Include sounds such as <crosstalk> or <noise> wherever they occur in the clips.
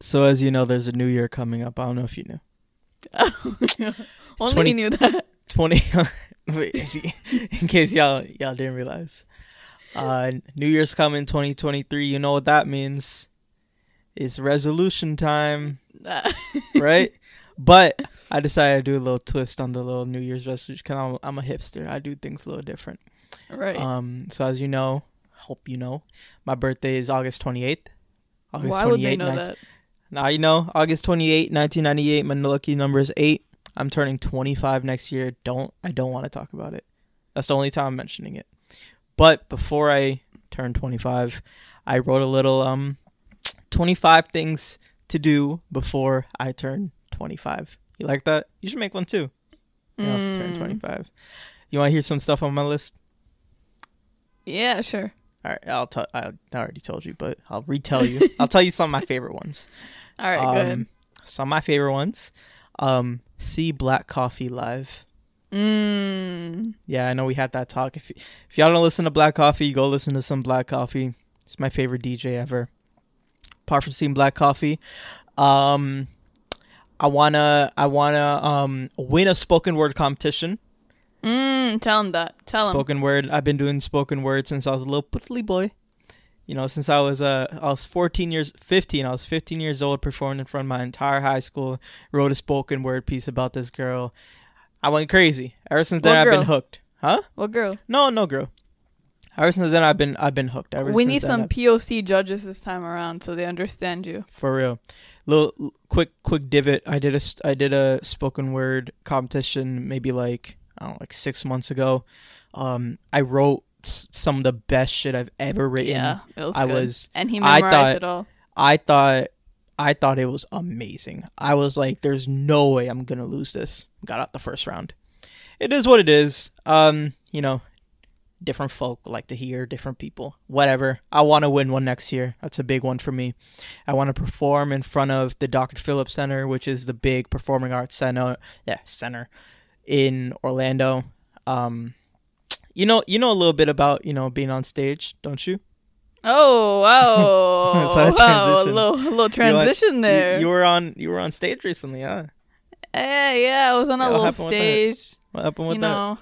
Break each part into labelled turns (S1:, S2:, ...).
S1: So as you know, there's a new year coming up. I don't know if you knew. <laughs>
S2: Only
S1: 20
S2: knew that.
S1: Twenty. <laughs> wait, in case y'all y'all didn't realize, uh, New Year's coming, 2023. You know what that means? It's resolution time, <laughs> right? but I decided to do a little twist on the little New Year's resolution because I'm, I'm a hipster. I do things a little different.
S2: right.
S1: Um, so as you know, hope you know, my birthday is August 28th. August
S2: Why would they know
S1: 19
S2: that?
S1: Now you know, August 28, 1998, my lucky number is 8. I'm turning 25 next year. Don't I don't want to talk about it. That's the only time I'm mentioning it. But before I turned 25, I wrote a little um 25 things to do before I turn 25. You like that? You should make one too. You to turn
S2: Mm.
S1: 25. You want to hear some stuff on my list?
S2: Yeah, sure.
S1: All right, I'll tell. I already told you, but I'll retell you. I'll tell you some of my favorite ones. <laughs>
S2: All right, good.
S1: Um, Some of my favorite ones. Um, see Black Coffee live.
S2: Mm.
S1: Yeah, I know we had that talk. If if y'all don't listen to Black Coffee, go listen to some Black Coffee. It's my favorite DJ ever. Apart from seeing Black Coffee, um, I wanna I wanna um win a spoken word competition.
S2: Mm. Tell him that. Tell him.
S1: spoken word. I've been doing spoken word since I was a little puddly boy. You know, since I was uh I was 14 years 15, I was 15 years old performed in front of my entire high school, wrote a spoken word piece about this girl. I went crazy. Ever since then I've been hooked. Huh?
S2: What girl?
S1: No, no girl. Ever since then I've been I've been hooked. Ever
S2: we need some
S1: I've-
S2: POC judges this time around so they understand you.
S1: for real. Little quick quick divot. I did a I did a spoken word competition maybe like I don't know, like 6 months ago. Um I wrote s- some of the best shit I've ever written.
S2: Yeah, it was
S1: I
S2: good.
S1: was
S2: and he
S1: I
S2: memorized
S1: thought-
S2: it all.
S1: I thought I thought it was amazing. I was like, there's no way I'm gonna lose this. Got out the first round. It is what it is. Um, you know, different folk like to hear different people. Whatever. I want to win one next year. That's a big one for me. I want to perform in front of the Dr. Phillips Center, which is the big performing arts center. Yeah, center in Orlando. Um, you know, you know a little bit about you know being on stage, don't you?
S2: Oh wow! <laughs> Wow, a little, a little
S1: You know
S2: transition
S1: You-
S2: there.
S1: You, were on you were on stage recently, huh?
S2: yeah, yeah, I was on a
S1: Yeah,
S2: little stage.
S1: What happened with
S2: you know,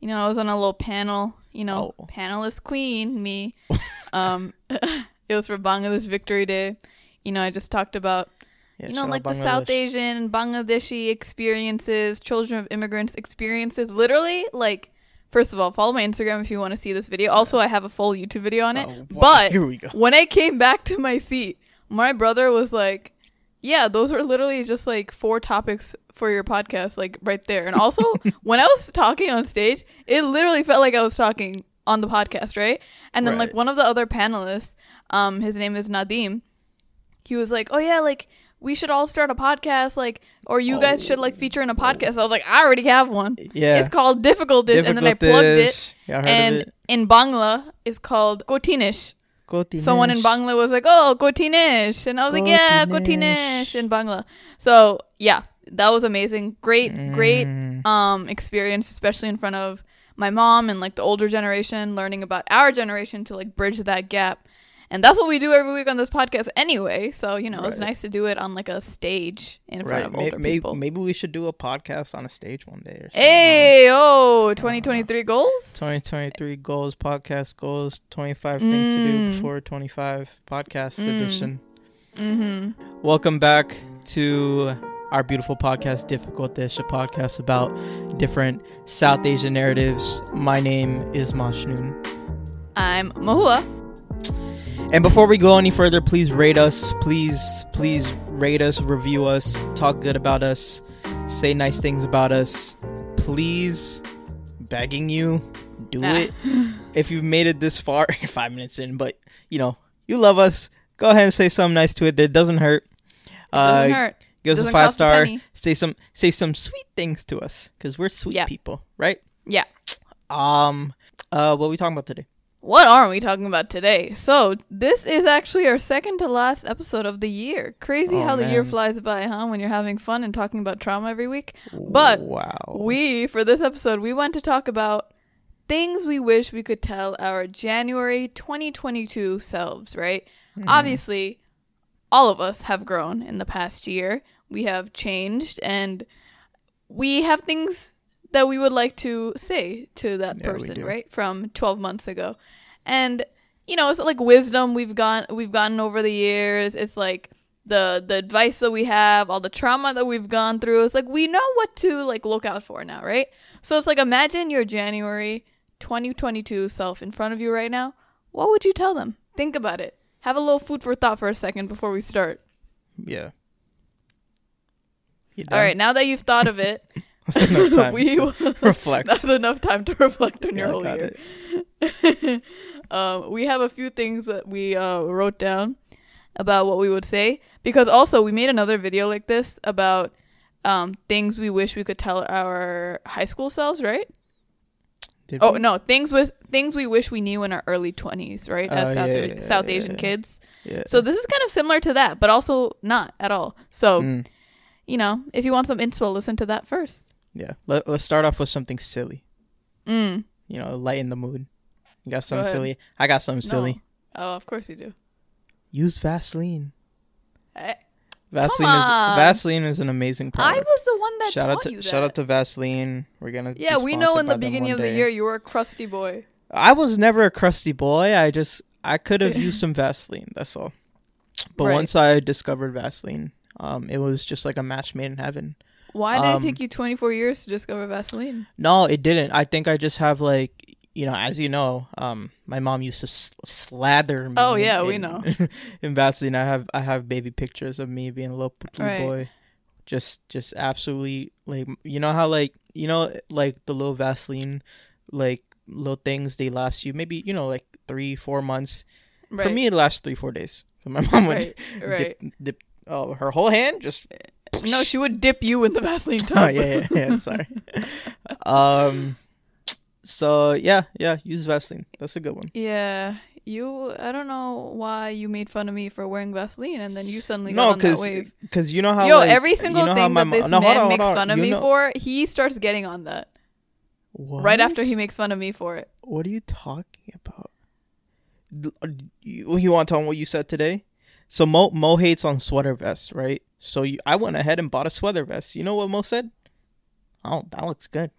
S2: you know, I was on a little panel. You know,
S1: Oh.
S2: panelist queen, me. <laughs> um, <laughs> it was for Bangladesh Victory Day. You know, I just talked about?
S1: Yeah,
S2: you know, like the South Asian and Bangladeshi experiences, children of immigrants experiences. Literally, like, first of all, follow my Instagram if you want to see this video. Also, I have a full YouTube video on it.
S1: Oh, wow,
S2: but
S1: here we go.
S2: when I came back to my seat, my brother was like, "Yeah, those are literally just like four topics for your podcast, like right there." And also, <laughs> when I was talking on stage, it literally felt like I was talking on the podcast, right? And then like one of the other panelists, um, his name is Nadim. He was like, "Oh yeah, like." We should all start a podcast, like, or you guys should like feature in a podcast. I was like, I already have one.
S1: Yeah.
S2: It's called Difficultish, and then I plugged it.
S1: Yeah, I heard
S2: And
S1: of it.
S2: in Bangla, it's called Gotinish.
S1: Kotinish.
S2: Someone in Bangla was like, "Oh, Gotinish," and I was like, "Yeah,
S1: Gotinish.
S2: Gotinish in Bangla." So yeah, that was amazing. Great, great
S1: Mm.
S2: um experience, especially in front of my mom and like the older generation, learning about our generation to like bridge that gap. And that's what we do every week on this podcast anyway. So, you know, it's nice to do it on like a stage in front of older
S1: may-
S2: people.
S1: maybe we should do a podcast on a stage one day or something.
S2: Hey, oh, 2023 goals?
S1: 2023 goals, podcast goals, 25 things to do
S2: Mm.
S1: before 25 podcast
S2: Mm.
S1: edition.
S2: Mhm.
S1: Welcome back to our beautiful podcast, Difficultish, a podcast about different South Asian narratives. My name is Mashnun.
S2: I'm Mohuya.
S1: And before we go any further, please rate us. Please, please rate us, review us, talk good about us, say nice things about us. Please, begging you, do
S2: Ah.
S1: it. If you've made it this far, <laughs> five minutes in, but you know, you love us, go ahead and say something nice to it. That doesn't hurt.
S2: It doesn't
S1: Uh,
S2: hurt.
S1: Give us a five
S2: cost a
S1: star. Say some say some sweet things to us because we're sweet
S2: Yeah.
S1: people, right?
S2: Yeah.
S1: Um, uh, what are we talking about today?
S2: What are we talking about today? So, this is actually our second to last episode of the year. Crazy
S1: Oh,
S2: how the year flies by, huh? When you're having fun and talking about trauma every week. But
S1: wow,
S2: we, for this episode, we want to talk about things we wish we could tell our January 2022 selves, right?
S1: Mm-hmm.
S2: Obviously, all of us have grown in the past year. We have changed and we have things that we would like to say to that
S1: Yeah,
S2: person, right? From 12 months ago. And you know, it's like wisdom we've got we've gotten over the years. It's like the the advice that we have, all the trauma that we've gone through. It's like we know what to like look out for now, right? So it's like imagine your January 2022 self in front of you right now. What would you tell them? Think about it. Have a little food for thought for a second before we start.
S1: Yeah.
S2: All right, now that you've thought of it,
S1: That's enough <laughs> time
S2: we
S1: to <laughs> reflect.
S2: That's enough time to reflect on
S1: Yeah,
S2: your whole year. <laughs> um, we have a few things that we uh, wrote down about what we would say because also we made another video like this about um, things we wish we could tell our high school selves, right?
S1: Did
S2: Oh
S1: we?
S2: no, things with things we wish we knew in our early twenties, right? As
S1: Oh,
S2: South,
S1: yeah, yeah,
S2: South Asian kids.
S1: Yeah.
S2: So this is kind of similar to that, but also not at all. So
S1: Mm,
S2: you know, if you want some inspo, listen to that first.
S1: Yeah. Let, let's start off with something silly.
S2: Mm.
S1: You know, lighten the mood. You got something
S2: ahead.
S1: silly? I got something silly.
S2: Oh, of course you do.
S1: Use Vaseline.
S2: Eh,
S1: Vaseline is. Vaseline is an amazing product.
S2: I was the one that
S1: shout
S2: taught
S1: out to
S2: you that.
S1: shout out to Vaseline. We're gonna
S2: yeah, we know in the beginning of the year you were a crusty boy.
S1: I was never a crusty boy. I just I could have used <laughs> some Vaseline. That's all. But
S2: Right.
S1: once I discovered Vaseline, um, it was just like a match made in heaven.
S2: Why did
S1: Um,
S2: it take you 24 years to discover Vaseline?
S1: No, it didn't. I think I just have like you know, as you know, um, my mom used to slather me.
S2: Oh,
S1: in-
S2: yeah, we know. <laughs>
S1: in Vaseline, I have I have baby pictures of me being a little
S2: Right.
S1: boy, just just absolutely like you know how like you know like the little Vaseline, like little things they last you maybe you know like three four months.
S2: Right.
S1: For me, it lasts three four days. So my <laughs> mom would
S2: right, right.
S1: dip, dip oh her whole hand just
S2: No, she would dip you in the Vaseline <laughs> tub.
S1: oh yeah yeah, yeah sorry. <laughs> um, so yeah yeah use Vaseline. That's a good one.
S2: Yeah, you. I don't know why you made fun of me for wearing Vaseline, and then you suddenly
S1: No,
S2: got on that wave.
S1: because you know how
S2: Yo,
S1: like,
S2: every
S1: you
S2: single
S1: know
S2: thing that
S1: mo-
S2: this
S1: no,
S2: man
S1: on,
S2: makes fun of
S1: You
S2: me
S1: know-
S2: for, he starts getting on that
S1: What?
S2: right after he makes fun of me for it.
S1: What are you talking about? Uh, You, you want to tell him what you said today? So Mo Mo hates on sweater vests, right? So you, I went ahead and bought a sweater vest. You know what Mo said? Oh, that looks good.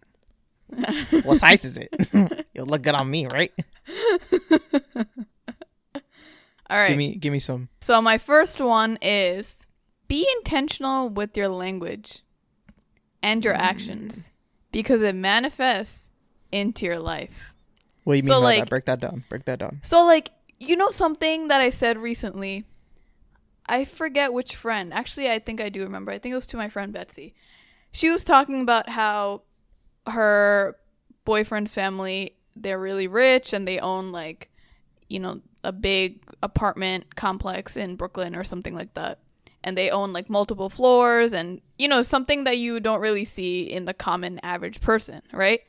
S1: <laughs> what size is it? <laughs> It'll look good on me, right? <laughs>
S2: All right.
S1: Give me give me some.
S2: So my first one is be intentional with your language and your actions mm. because it manifests into your life.
S1: What do you mean by
S2: like-
S1: that? Break that down. Break that down.
S2: So like, you know something that I said recently? I forget which friend. Actually, I think I do remember. I think it was to my friend Betsy. She was talking about how her boyfriend's family, they're really rich and they own like, you know, a big apartment complex in Brooklyn or something like that. And they own like multiple floors and you know, something that you don't really see in the common average person, right?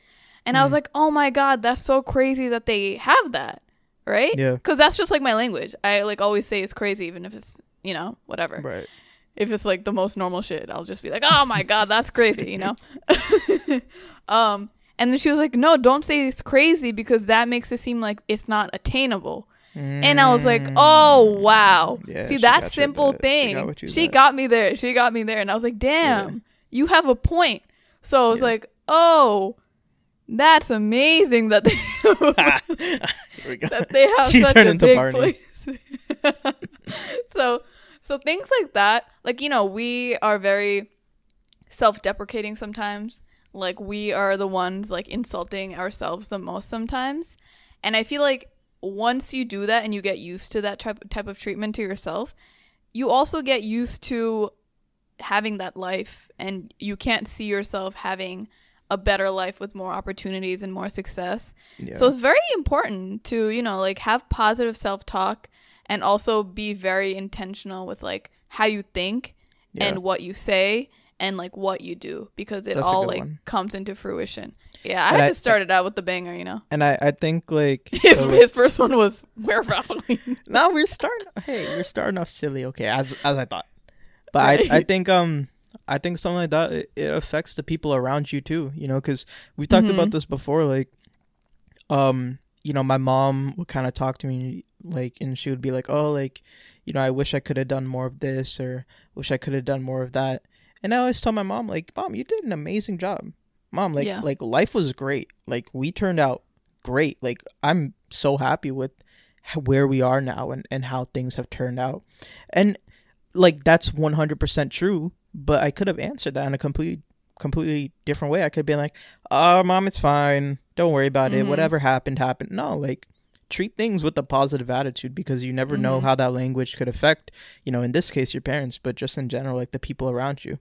S2: And I was mm. like, "Oh my god, that's so crazy that they have that." Right?
S1: Yeah.
S2: Cuz that's just like my language. I like always say it's crazy even if it's, you know, whatever
S1: Right.
S2: if it's like the most normal shit, I'll just be like, "Oh my god, that's crazy," you know. <laughs> um, and then she was like, "No, don't say it's crazy because that makes it seem like it's not attainable." And I was like, "Oh wow,
S1: Mm. Yeah,
S2: see that simple
S1: there. She
S2: thing,
S1: got
S2: she got me there. She got me there." And I was like, "Damn, you have a point." So I was
S1: Yeah.
S2: like, "Oh." That's amazing that they <laughs> <laughs>
S1: Here we go.
S2: that they have
S1: She
S2: such
S1: turned
S2: a
S1: into
S2: big
S1: Barney.
S2: place. so so things like that, like you know, we are very self-deprecating sometimes. Like we are the ones like insulting ourselves the most sometimes. And I feel like once you do that and you get used to that type type of treatment to yourself, you also get used to having that life and you can't see yourself having a better life with more opportunities and more success.
S1: Yeah.
S2: So it's very important to, you know, like have positive self-talk and also be very intentional with like how you think
S1: Yeah.
S2: and what you say and like what you do because it
S1: That's
S2: all like
S1: one.
S2: comes into fruition. Yeah, I
S1: And
S2: had
S1: I-
S2: to start it out with the banger, you know.
S1: and I, I think like <laughs>
S2: His,
S1: the-
S2: his first one was wear Vaseline. <laughs>
S1: no, we're starting. Hey, we're starting off silly. Okay, as as I thought, but I I think um I think something like that it, it affects the people around you too. You know, because we talked
S2: Mhm.
S1: about this before. Like, um, you know, my mom would kind of talk to me like, and she would be like, "Oh, like, you know, I wish I could have done more of this, or wish I could have done more of that." And I always tell my mom, like, "Mom, you did an amazing job. Mom, like,
S2: Yeah.
S1: like life was great. Like, we turned out great. Like, I'm so happy with where we are now and and how things have turned out." And like, that's 100% true. But I could have answered that in a completely completely different way. I could have been like, "Oh, mom, it's fine. Don't worry about it.
S2: Mhm.
S1: Whatever happened, happened." No, like treat things with a positive attitude because you never know
S2: Mhm.
S1: how that language could affect, you know, in this case your parents, but just in general like the people around you.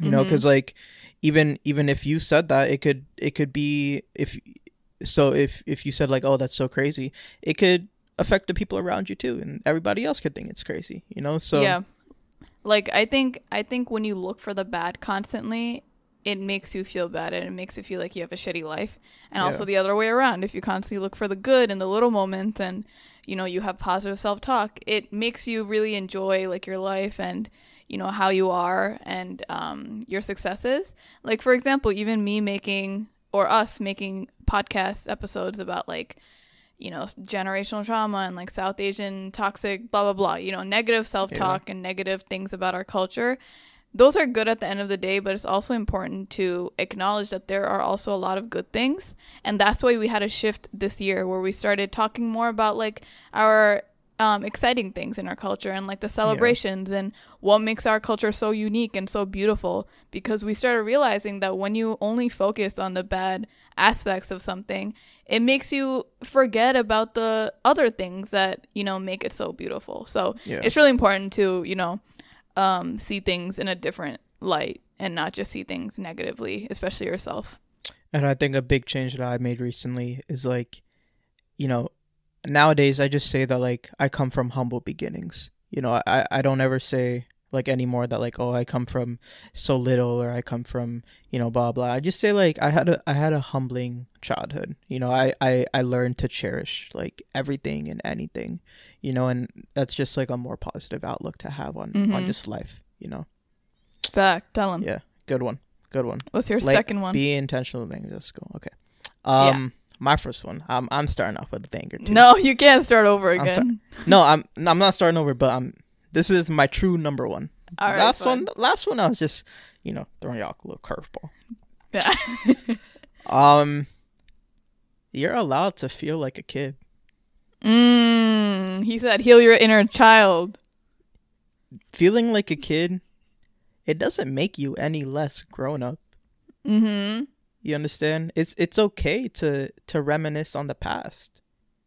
S1: You know,
S2: Mhm.
S1: cuz like even even if you said that, it could it could be if so if if you said like, "Oh, that's so crazy." It could affect the people around you too and everybody else could think it's crazy, you know? So
S2: yeah. Like I think I think when you look for the bad constantly, it makes you feel bad and it makes you feel like you have a shitty life. And
S1: Yeah.
S2: also the other way around, if you constantly look for the good in the little moments and you know, you have positive self-talk, it makes you really enjoy like your life and you know how you are and um, your successes. Like for example, even me making or us making podcast episodes about like you know generational trauma and like South Asian toxic blah blah blah. You know negative self-talk and negative things about our culture. Those are good at the end of the day, but it's also important to acknowledge that there are also a lot of good things. And that's why we had a shift this year where we started talking more about like our um, exciting things in our culture and like the celebrations and what makes our culture so unique and so beautiful because we started realizing that when you only focus on the bad aspects of something it makes you forget about the other things that you know make it so beautiful so
S1: Yeah.
S2: it's really important to you know um, see things in a different light and not just see things negatively especially yourself
S1: And I think a big change that I made recently is like, you know, nowadays I just say that like I come from humble beginnings. You know, I, I don't ever say like anymore that like, oh, I come from so little or I come from, you know, blah blah. I just say like I had a I had a humbling childhood. You know, I, I, I learned to cherish like everything and anything, you know, and that's just like a more positive outlook to have on, on
S2: Mhm.
S1: just life, you know.
S2: back tell them
S1: Yeah. Good one. Good one.
S2: what's your
S1: Like,
S2: second one
S1: Be intentional. Then just go. Okay. Um, my first one. I'm I'm starting off with a banger. Too.
S2: no you can't start over
S1: I'm start-
S2: again
S1: no, I'm I'm not starting over. But I'm. This is my true number one.
S2: All right,
S1: last one. Last one. I was just, you know, throwing y'all a little curveball.
S2: yeah <laughs>
S1: Um, you're allowed to feel like a kid.
S2: Mm, he said, heal your inner child.
S1: Feeling like a kid, it doesn't make you any less grown up.
S2: Mm-hmm.
S1: You understand? It's it's okay to to reminisce on the past.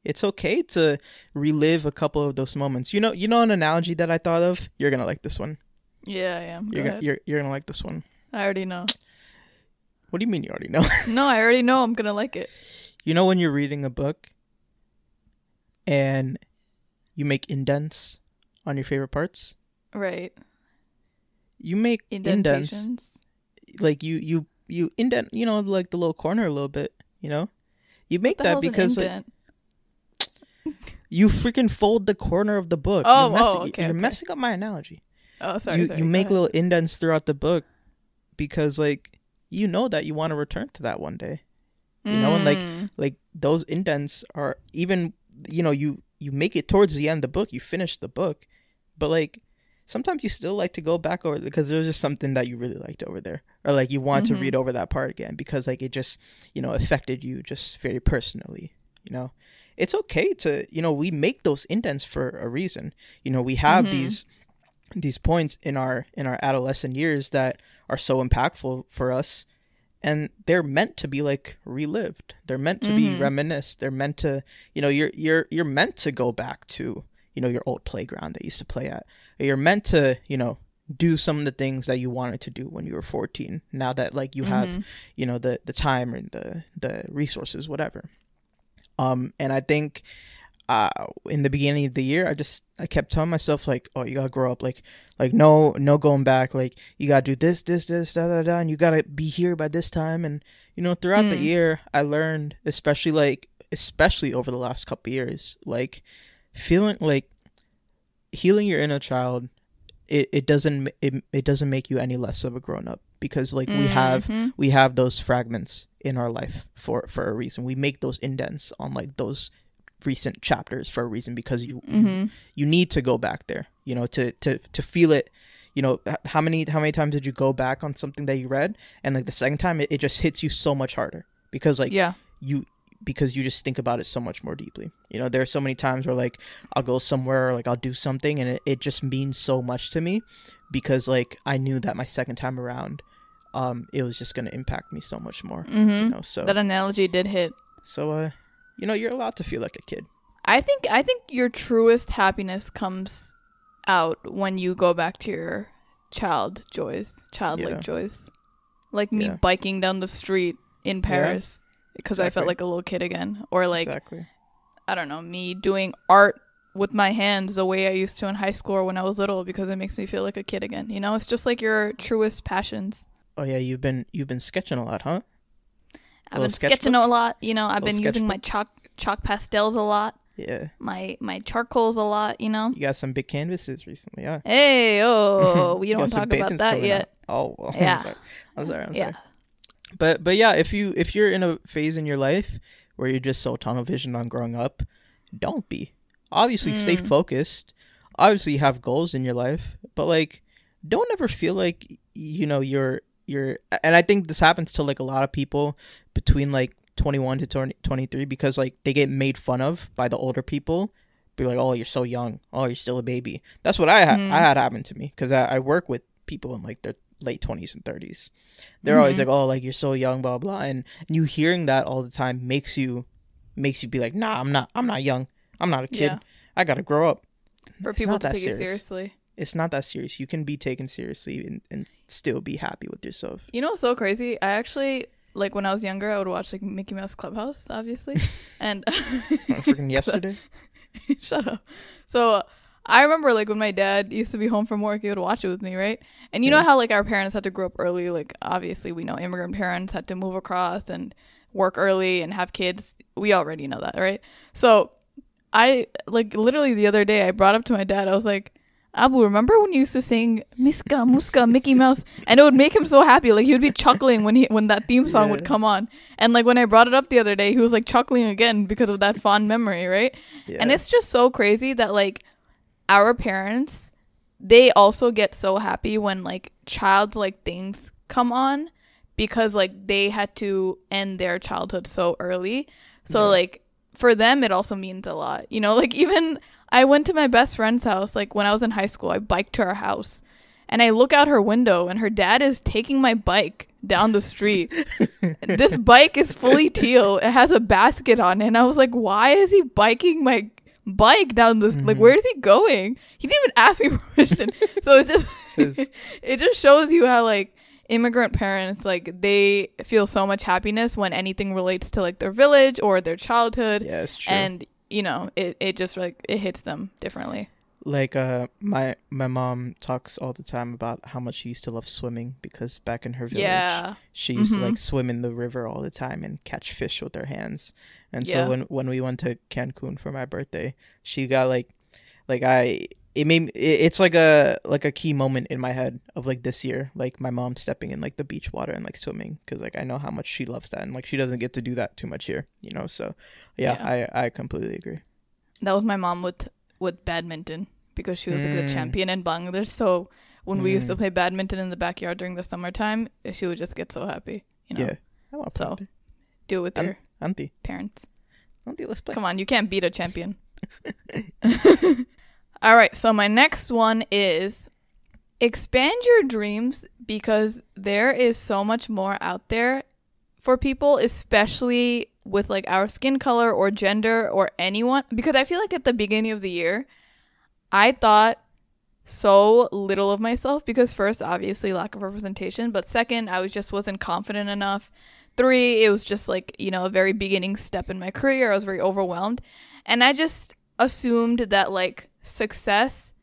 S1: It's okay to relive a couple of those moments. You know, you know an analogy that I thought of. You're gonna like this one.
S2: Yeah, I am.
S1: You're gonna, you're you're gonna like this one.
S2: I already know.
S1: What do you mean you already know? <laughs>
S2: No, I already know I'm gonna like it.
S1: you know when you're reading a book and you make indents on your favorite parts.
S2: Right.
S1: You make indents like you you you indent you know like the little corner a little bit. You know, you make that because like? You freaking fold the corner of the book.
S2: Oh,
S1: you're messing,
S2: oh, okay,
S1: you're
S2: okay.
S1: messing up my analogy.
S2: oh, sorry.
S1: you
S2: sorry.
S1: you make
S2: ahead.
S1: little indents throughout the book because like you know that you want to return to that one day. you know, and, like,
S2: Mm.
S1: Like those indents are even you know you you make it towards the end of the book, you finish the book, but like sometimes you still like to go back over because there's just something that you really liked over there or like you want
S2: Mhm.
S1: to read over that part again because like it just you know affected you just very personally you know it's okay to you know we make those indents for a reason you know we have
S2: Mhm.
S1: these these points in our in our adolescent years that are so impactful for us and they're meant to be like relived they're meant to be
S2: Mhm.
S1: reminisced they're meant to you know you're you're you're meant to go back to you know your old playground that you used to play at you're meant to you know do some of the things that you wanted to do when you were 14 now that like you have
S2: Mhm.
S1: you know the the time and the the resources whatever um and i think uh in the beginning of the year i just i kept telling myself like oh you gotta grow up like like no no going back like you gotta do this this this da da da and you gotta be here by this time and you know throughout the
S2: Mm.
S1: year i learned especially like especially over the last couple years like feeling like healing your inner child it, it doesn't it, it doesn't make you any less of a grown up because like we have
S2: Mhm.
S1: we have those fragments in our life for for a reason. We make those indents on like those recent chapters for a reason because you
S2: Mhm.
S1: you need to go back there, you know, to to to feel it. You know, how many how many times did you go back on something that you read and like the second time it, it just hits you so much harder because like
S2: yeah.
S1: you because you just think about it so much more deeply. You know, there are so many times where like I'll go somewhere or like I'll do something and it, it just means so much to me because like I knew that my second time around um it was just going to impact me so much more,
S2: Mm-hmm.
S1: know. So
S2: That analogy did hit.
S1: so uh you know, you're allowed to feel like a kid.
S2: I think I think your truest happiness comes out when you go back to your child joys, childlike
S1: Yeah.
S2: joys. Like me
S1: Yeah.
S2: biking down the street in Paris because I felt like a little kid again or like
S1: exactly.
S2: I don't know, me doing art with my hands the way I used to in high school or when I was little because it makes me feel like a kid again. You know, it's just like your truest passions.
S1: Oh yeah, you've been you've been sketching a lot, huh?
S2: I've been sketching
S1: sketchbook?
S2: a lot. You know, I've been using my chalk chalk pastels a lot,
S1: Yeah.
S2: my my charcoals a lot. You know.
S1: You got some big canvases recently, yeah.
S2: Hey, oh, <laughs> we don't talk about that yet.
S1: out. Oh, well, <laughs>
S2: Yeah.
S1: I'm sorry. I'm sorry. I'm
S2: Yeah.
S1: sorry. But but yeah, if you if you're in a phase in your life where you're just so tunnel vision on growing up, don't be. Obviously, stay
S2: Mm.
S1: focused. Obviously, you have goals in your life, but like, don't ever feel like you know you're you're. And I think this happens to like a lot of people between like 21 to 20, 23 because like they get made fun of by the older people. Be like, oh, you're so young. Oh, you're still a baby. That's what I had.
S2: Mm.
S1: I had happen to me because I, I work with people in like their late 20s and 30s they're always
S2: Mhm.
S1: like oh like you're so young blah blah and, you hearing that all the time makes you makes you be like nah i'm not i'm not young i'm not a kid
S2: Yeah.
S1: i gotta grow up
S2: For
S1: It's
S2: people to take
S1: serious.
S2: seriously.
S1: It's not that serious you can be taken seriously and, and still be happy with yourself
S2: You know what's so crazy? I actually like when I was younger, I would watch like Mickey Mouse Clubhouse, obviously, <laughs> and oh, <laughs>
S1: freaking yesterday <laughs>
S2: shut up. So I remember like when my dad used to be home from work, he would watch it with me, right? And you know how like our parents had to grow up early. Like obviously, we know immigrant parents had to move across and work early and have kids. We already know that, right? So I like literally the other day, I brought up to my dad. I was like. Abu, remember when you used to sing Miska Muska Mickey Mouse and it would make him so happy like he would be chuckling when he when that theme song would come on and like when I brought it up the other day he was like chuckling again because of that fond memory right
S1: yeah
S2: and it's just so crazy that like our parents they also get so happy when like childlike things come on because like they had to end their childhood so early. So
S1: Yeah.
S2: like for them it also means a lot. You know, like even I went to my best friend's house like when I was in high school. I biked to her house. And I look out her window and her dad is taking my bike down the street. <laughs> this bike is fully teal. It has a basket on it. And I was like, why is he biking my bike down this? Like,
S1: Mhm.
S2: where is he going? He didn't even ask me <laughs> permission. so it's just, <laughs> it just shows you how like immigrant parents like they feel so much happiness when anything relates to like their village or their childhood,
S1: yeah it's true
S2: and you know it it just like it hits them differently.
S1: like uh my my mom talks all the time about how much she used to love swimming because back in her village
S2: Yeah.
S1: she used
S2: Mhm.
S1: to like swim in the river all the time and catch fish with her hands and
S2: Yeah.
S1: so when when we went to cancun for my birthday she got like like i it made it, it's like a like a key moment in my head of like this year like my mom stepping in like the beach water and like swimming because like i know how much she loves that and like she doesn't get to do that too much here you know so yeah, i i completely agree
S2: That was my mom with with badminton because she was like the
S1: Mm.
S2: champion in Bangladesh. So when we used to
S1: Mm.
S2: play badminton in the backyard during the summertime, she would just get so happy. You know,
S1: yeah I want
S2: So,
S1: so,
S2: do it with
S1: And-
S2: your
S1: auntie
S2: parents.
S1: auntie let's play
S2: Come on, you can't beat a champion. <laughs> <laughs> All right, so my next one is expand your dreams because there is so much more out there for people, especially with like our skin color or gender or anyone. Because I feel like at the beginning of the year, I thought so little of myself because first, obviously, lack of representation, but second, I was just wasn't confident enough. Three, it was just like, you know, a very beginning step in my career. I was very overwhelmed. And I just assumed that like success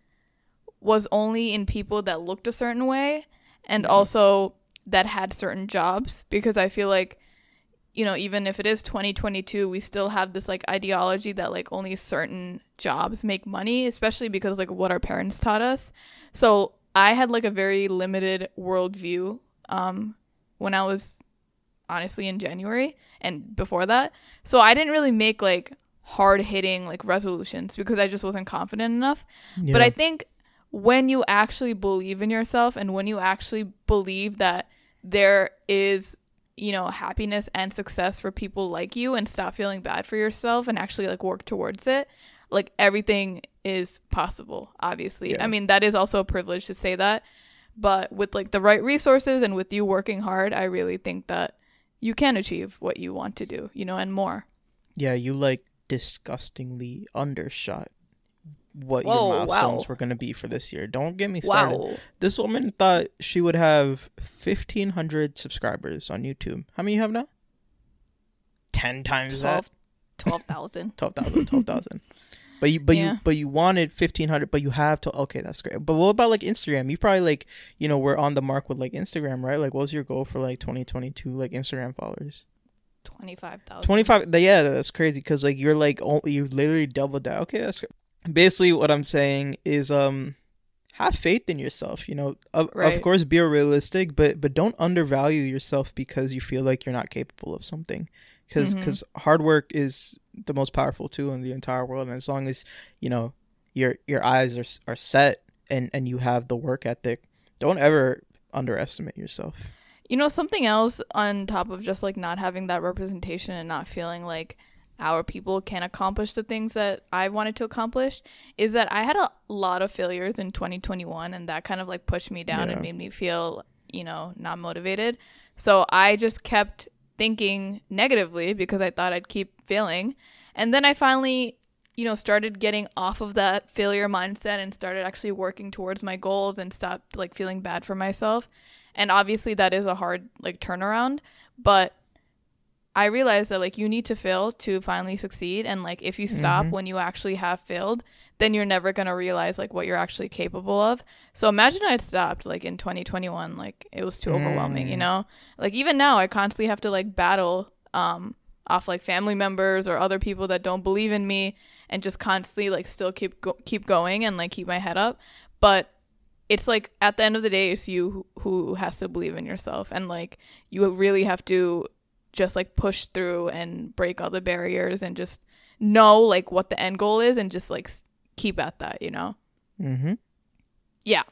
S2: was only in people that looked a certain way and
S1: Yeah.
S2: also that had certain jobs because I feel like you know even if it is 2022 we still have this like ideology that like only certain jobs make money especially because like what our parents taught us so I had like a very limited worldview um, when I was honestly in January and before that. So I didn't really make like hard hitting like resolutions because I just wasn't confident enough. But I think when you actually believe in yourself and when you actually believe that there is you know happiness and success for people like you and stop feeling bad for yourself and actually like work towards it like everything is possible obviously
S1: Yeah.
S2: i mean that is also a privilege to say that but with like the right resources and with you working hard i really think that you can achieve what you want to do you know and more
S1: yeah, you like disgustingly undershot what
S2: Whoa,
S1: your milestones
S2: wow.
S1: were going to be for this year. Don't get me started.
S2: wow
S1: This woman thought she would have 1500 subscribers on YouTube. How many you have now? 10 times that.
S2: 12 12000 <laughs>
S1: 12,000, 12,000. <laughs> But you, but
S2: Yeah.
S1: you, but you wanted fifteen hundred. But you have to. Okay, that's great. But what about like Instagram? You probably like, you know, we're on the mark with like Instagram, right? Like, what was your goal for like twenty twenty two, like Instagram followers?
S2: 25000
S1: Twenty five. Yeah, that's crazy because like you're like oh, you literally doubled that. Okay, that's. Basically, what I'm saying is, um, have faith in yourself. You know, of, of course, be realistic, but but don't undervalue yourself because you feel like you're not capable of something. Because
S2: Mhm.
S1: hard work is the most powerful tool in the entire world, and as long as you know your your eyes are are set and and you have the work ethic, don't ever underestimate yourself.
S2: You know, something else on top of just like not having that representation and not feeling like our people can accomplish the things that I wanted to accomplish is that I had a lot of failures in 2021 and that kind of like pushed me down
S1: Yeah.
S2: and made me feel, you know, not motivated. So I just kept thinking negatively because I thought I'd keep failing. And then I finally, you know, started getting off of that failure mindset and started actually working towards my goals and stopped like feeling bad for myself. And obviously that is a hard like turnaround, but I realized that like you need to fail to finally succeed and like if you stop
S1: Mhm.
S2: when you actually have failed, then you're never going to realize like what you're actually capable of. So imagine I had stopped like in 2021 like it was too overwhelming, you
S1: Mm.
S2: know? Like even now I constantly have to like battle um off like family members or other people that don't believe in me and just constantly like still keep go- keep going and like keep my head up. But it's like at the end of the day it's you who has to believe in yourself and like you really have to just like push through and break all the barriers and just know like what the end goal is and just like keep at that, you know.
S1: Mm-hmm.
S2: Yeah.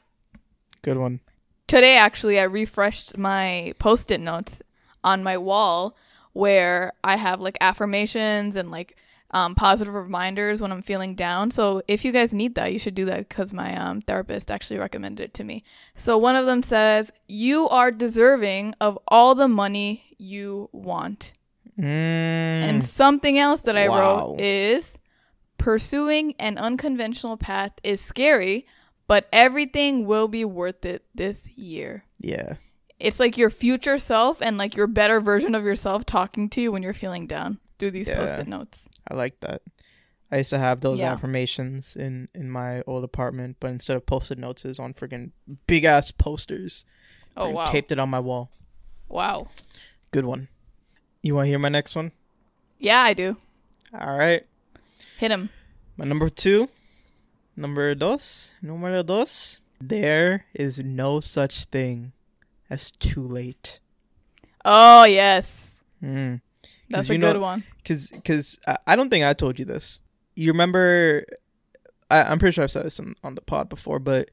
S1: Good one.
S2: Today actually I refreshed my post-it notes on my wall where I have like affirmations and like um, positive reminders when I'm feeling down. So if you guys need that, you should do that because my um, therapist actually recommended it to me. So one of them says, "You are deserving of all the money you want."
S1: Mm.
S2: And something else that I
S1: Wow.
S2: wrote is pursuing an unconventional path is scary, but everything will be worth it this year.
S1: yeah.
S2: It's like your future self and like your better version of yourself talking to you when you're feeling down these
S1: Yeah.
S2: post-it notes.
S1: I like that. I used to have those
S2: Yeah.
S1: affirmations in in my old apartment, but instead of post-it notes, it's on friggin' big ass posters.
S2: Oh wow.
S1: Taped it on my wall.
S2: Wow.
S1: Good one. You want to hear my next one?
S2: Yeah, I do.
S1: All right.
S2: Hit him.
S1: My number two, number dos, numero dos. There is no such thing as too late.
S2: Oh, yes.
S1: Mm.
S2: That's a
S1: you
S2: good
S1: know-
S2: one.
S1: Cause, cause I, don't think I told you this. You remember? I, I'm pretty sure I've said this on, on the pod before, but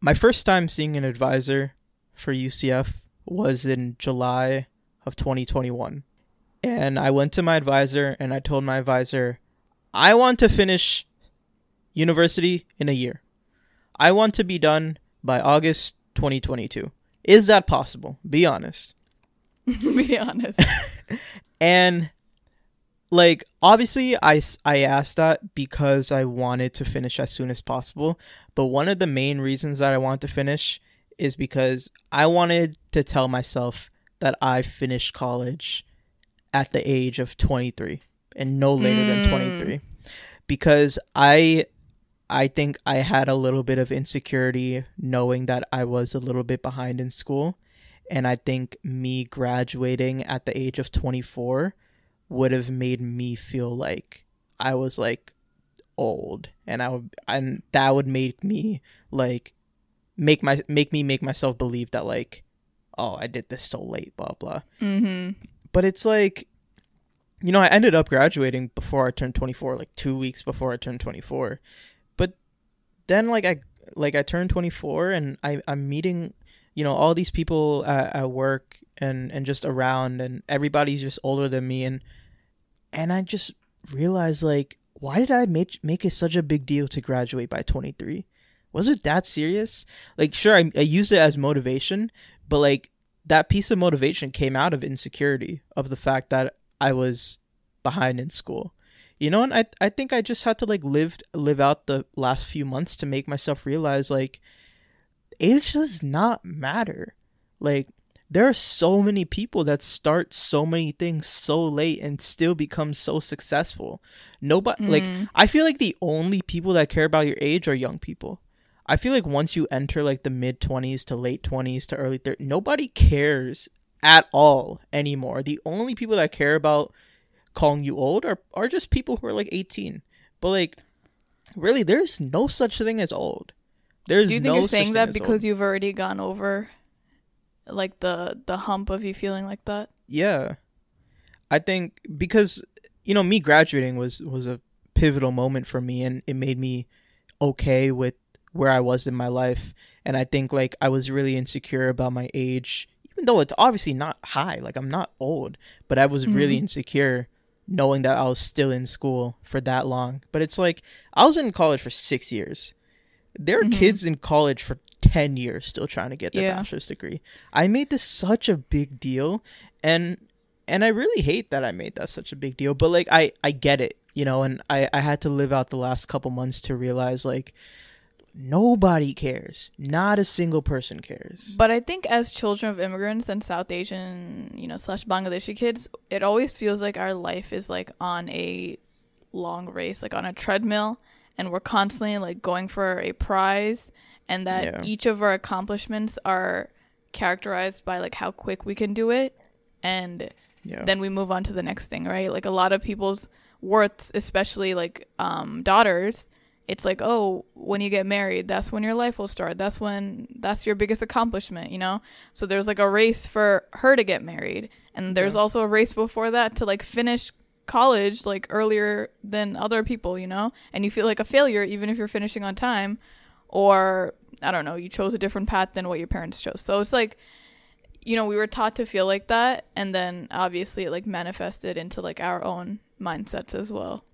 S1: my first time seeing an advisor for UCF was in July of 2021, and I went to my advisor and I told my advisor, I want to finish university in a year. I want to be done by August 2022. Is that possible? Be honest. <laughs>
S2: Be honest. <laughs>
S1: And like obviously I, I asked that because I wanted to finish as soon as possible, but one of the main reasons that I wanted to finish is because I wanted to tell myself that I finished college at the age of 23 and no later than
S2: Mm.
S1: 23 because I I think I had a little bit of insecurity knowing that I was a little bit behind in school and I think me graduating at the age of 24 would have made me feel like I was like old and I would and that would make me like make my make me make myself believe that like oh, I did this so late, blah blah.
S2: Mm-hmm.
S1: But it's like, you know, I ended up graduating before I turned 24, like two weeks before I turned 24. But then, like I like I turned 24, and I I'm meeting, you know, all these people at, at work and and just around, and everybody's just older than me, and and I just realized like, why did I make make it such a big deal to graduate by 23? Was it that serious? Like, sure, I, I used it as motivation, but like that piece of motivation came out of insecurity of the fact that I was behind in school. You know, and I I think I just had to like live live out the last few months to make myself realize like age does not matter. Like there are so many people that start so many things so late and still become so successful. Nobody like
S2: Mm.
S1: I feel like the only people that care about your age are young people. I feel like once you enter like the mid 20s to late 20s to early 30s, nobody cares at all anymore. The only people that care about calling you old are, are just people who are like 18. But like really there's no such thing as old. There's
S2: Do you think
S1: no
S2: you're saying that because
S1: old.
S2: you've already gone over like the the hump of you feeling like that?
S1: Yeah. I think because you know me graduating was was a pivotal moment for me and it made me okay with where I was in my life and I think like I was really insecure about my age even though it's obviously not high like I'm not old but I was really
S2: Mhm.
S1: insecure knowing that I was still in school for that long but it's like I was in college for 6 years there are
S2: Mhm.
S1: kids in college for 10 years still trying to get their
S2: Yeah.
S1: bachelor's degree I made this such a big deal and and I really hate that I made that such a big deal. But like I I get it, you know, and I I had to live out the last couple months to realize like nobody cares, not a single person cares.
S2: But I think as children of immigrants and South Asian, you know, slash Bangladeshi kids, it always feels like our life is like on a long race, like on a treadmill, and we're constantly like going for a prize, and that
S1: Yeah.
S2: each of our accomplishments are characterized by like how quick we can do it, and
S1: Yeah,
S2: then we move on to the next thing, right? Like a lot of people's worths, especially like um, daughters, it's like, oh, when you get married, that's when your life will start. That's when that's your biggest accomplishment, you know? So there's like a race for her to get married. And there's
S1: Yeah.
S2: also a race before that to like finish college like earlier than other people, you know? And you feel like a failure even if you're finishing on time or I don't know, you chose a different path than what your parents chose. So it's like you know, we were taught to feel like that and then obviously it like manifested into like our own mindsets as well.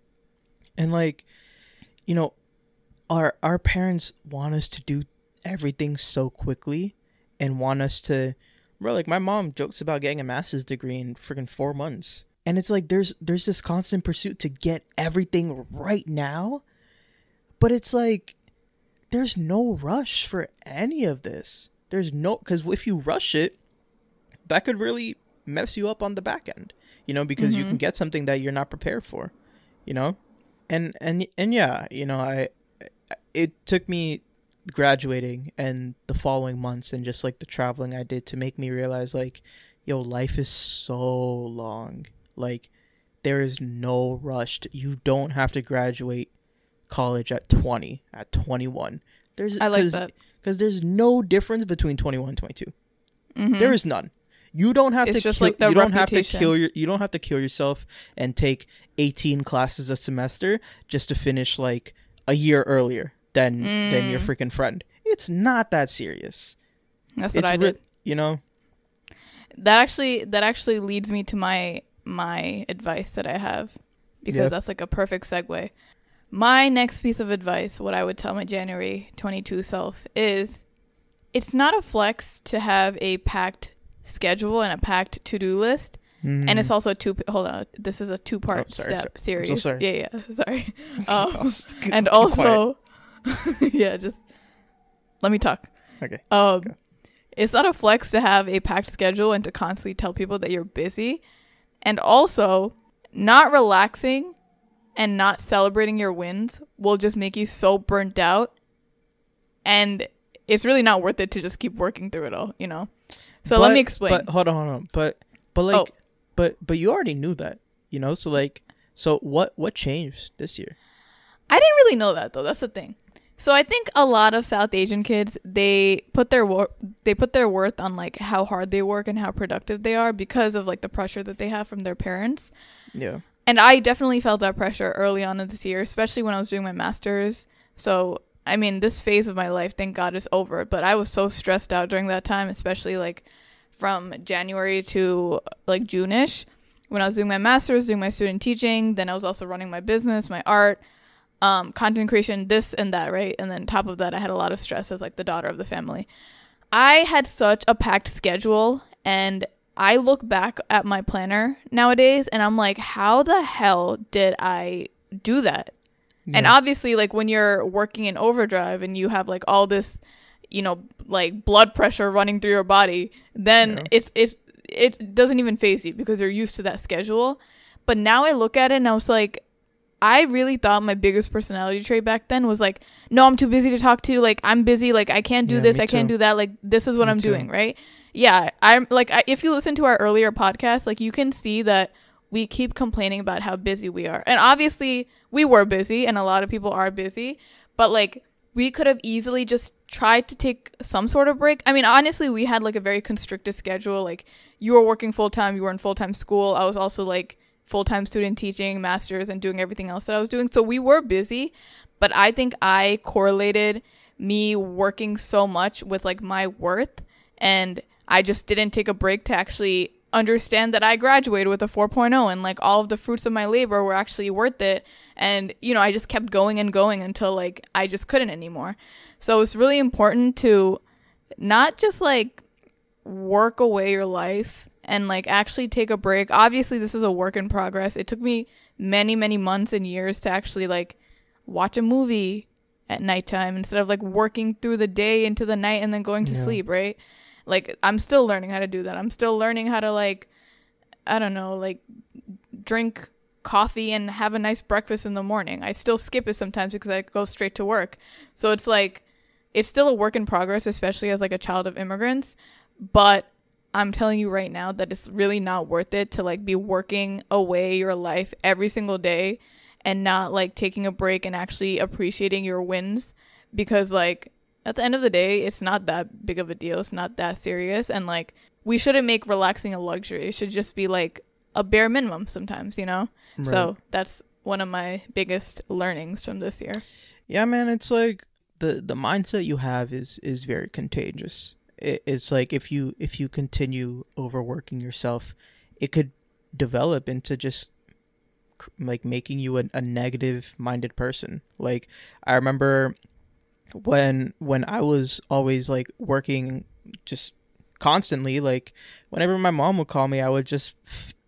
S1: and like you know, our our parents want us to do everything so quickly, and want us to, bro. Like my mom jokes about getting a master's degree in freaking four months, and it's like there's there's this constant pursuit to get everything right now, but it's like there's no rush for any of this. There's no because if you rush it, that could really mess you up on the back end. You know, because you
S2: Mhm.
S1: can get something that you're not prepared for. You know, and and and yeah, you know, I it took me graduating and the following months and just like the traveling I did to make me realize like, yo, life is so long. Like, there is no rush. To, you don't have to graduate college at 20, at 21. There's
S2: I like
S1: cause,
S2: that.
S1: because there's no difference between 21 and 22.
S2: Mhm.
S1: There is none. You don't have
S2: It's
S1: to
S2: just
S1: kill,
S2: like the
S1: you don't have to kill your you don't have to kill yourself and take 18 classes a semester just to finish like a year earlier than than your
S2: Mm.
S1: freaking friend. It's not that serious.
S2: That's what
S1: it's
S2: I
S1: re-
S2: did.
S1: you know.
S2: That actually that actually leads me to my my advice that I have because that's like a perfect segue. My next piece of advice, what I would tell my January 22 self is it's not a flex to have a packed schedule and a packed to-do list and it's also a two hold on this is a two-part.
S1: Oh, sorry,
S2: step
S1: sorry.
S2: Series
S1: so
S2: yeah yeah <laughs> sorry <laughs> um, and also <laughs> yeah just let me talk
S1: okay.
S2: um,
S1: Okay.
S2: it's not a flex to have a packed schedule and to constantly tell people that you're busy, and also not relaxing and not celebrating your wins will just make you so burnt out, and it's really not worth it to just keep working through it all, you know. So let me explain.
S1: But hold on, hold on. But but oh. like
S2: Oh.
S1: but but you already knew that, you know? So like so what what changed this year?
S2: I didn't really know that though. That's the thing. So I think a lot of South Asian kids they put their wor- they put their worth on like how hard they work and how productive they are because of like the pressure that they have from their parents.
S1: Yeah.
S2: And I definitely felt that pressure early on in this year, especially when I was doing my masters. So I mean, this phase of my life, thank God, is over. But I was so stressed out during that time, especially like from January to like June-ish when I was doing my master's, doing my student teaching. Then I was also running my business, my art, um, content creation, this and that, right? And then top of that, I had a lot of stress as like the daughter of the family. I had such a packed schedule, and I look back at my planner nowadays, and I'm like, how the hell did I do that? And obviously, like when you're working in overdrive and you have like all this, you know, like blood pressure running through your body, then
S1: Yeah.
S2: it's it's it doesn't even phase you because you're used to that schedule. But now I look at it and I was like, I really thought my biggest personality trait back then was like, no, I'm too busy to talk to. Like I'm busy. Like I can't do
S1: Yeah,
S2: this. I can't
S1: too.
S2: do that. Like this is what
S1: Me
S2: I'm
S1: too.
S2: doing. Right? Yeah. I'm like, I, if you listen to our earlier podcast, like you can see that we keep complaining about how busy we are, and obviously we were busy, and a lot of people are busy, but like we could have easily just tried to take some sort of break. I mean, honestly, we had like a very constricted schedule. Like you were working full time, you were in full time school. I was also like full time student teaching, masters, and doing everything else that I was doing. So we were busy, but I think I correlated me working so much with like my worth, and I just didn't take a break to actually understand that I graduated with a 4.0 and like all of the fruits of my labor were actually worth it and you know I just kept going and going until like I just couldn't anymore. So it's really important to not just like work away your life and like actually take a break. Obviously this is a work in progress. It took me many many months and years to actually like watch a movie at nighttime instead of like working through the day into the night and then going to
S1: Yeah.
S2: sleep, right? Like I'm still learning how to do that. I'm still learning how to like I don't know, like drink coffee and have a nice breakfast in the morning. I still skip it sometimes because I go straight to work. So it's like it's still a work in progress, especially as like a child of immigrants. But I'm telling you right now that it's really not worth it to like be working away your life every single day and not like taking a break and actually appreciating your wins because like at the end of the day it's not that big of a deal. It's not that serious. And like we shouldn't make relaxing a luxury. It should just be like a bare minimum sometimes you know? So that's one of my biggest learnings from this year.
S1: Yeah, man, it's like the the mindset you have is is very contagious. It, it's like if you if you continue overworking yourself, it could develop into just like making you a, a negative minded person. Like I remember when when I was always like working just constantly like whenever my mom would call me I would just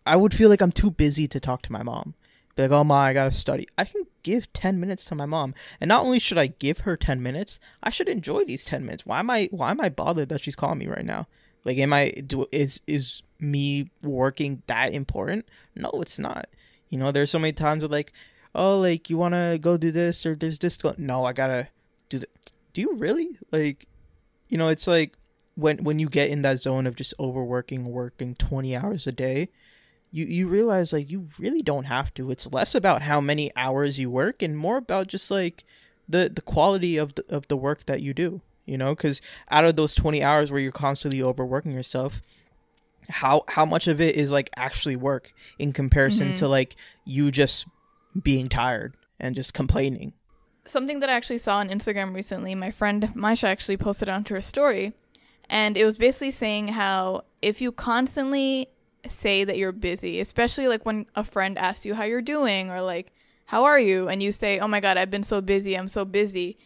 S1: I would feel like I'm too busy to talk to my mom. Be like, "Oh my, I got to study." I can give 10 minutes to my mom. And not only should I give her 10 minutes, I should enjoy these 10 minutes. Why am I why am I bothered that she's calling me right now? Like am I do is is me working that important? No, it's not. You know, there's so many times where like, "Oh, like you want to go do this or there's this go-. No, I got to do the Do you really? Like you know, it's like when when you get in that zone of just overworking, working 20 hours a day, you you realize like you really don't have to. It's less about how many hours you work and more about just like the the quality of the of the work that you do. You know, because out of those 20 hours where you're constantly overworking yourself, how how much of it is like actually work in comparison
S2: Mhm.
S1: to like you just being tired and just complaining.
S2: something that I actually saw on Instagram recently, my friend Maisha actually posted onto her story. And it was basically saying how if you constantly say that you're busy, especially like when a friend asks you how you're doing or like, how are you? And you say, oh my God, I've been so busy, I'm so busy.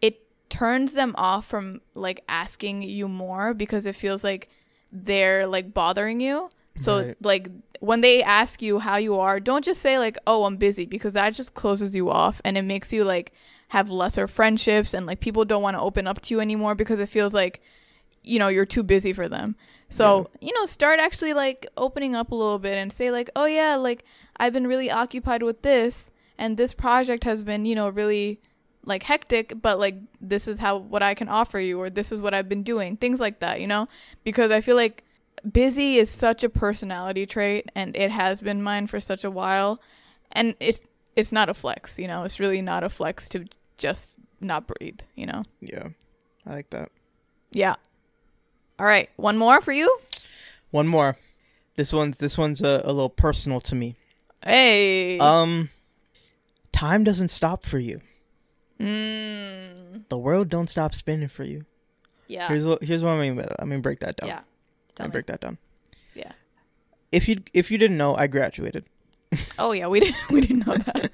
S2: It turns them off from like asking you more because it feels like they're like bothering you. So
S1: Right.
S2: like when they ask you how you are, don't just say like, "Oh, I'm busy," because that just closes you off and it makes you like have lesser friendships and like people don't want to open up to you anymore because it feels like you know, you're too busy for them. So, you know, start actually like opening up a little bit and say like, "Oh yeah, like I've been really occupied with this and this project has been, you know, really like hectic, but like this is how what I can offer you or this is what I've been doing." Things like that, you know? Because I feel like busy is such a personality trait and it has been mine for such a while and it's it's not a flex you know it's really not a flex to just not breathe, you know.
S1: Yeah, I like that.
S2: Yeah. All right, one more for you.
S1: One more. This one's this one's a, a little personal to me.
S2: Hey.
S1: Um, time doesn't stop for you.
S2: mm,
S1: The world don't stop spinning for you.
S2: yeah.
S1: Here's what here's what I mean by that. Let me break that down.
S2: yeah. Tell
S1: me. break that down.
S2: Yeah.
S1: If you if you didn't know, I graduated. <laughs>
S2: Oh yeah, we didn't <laughs> we didn't know that.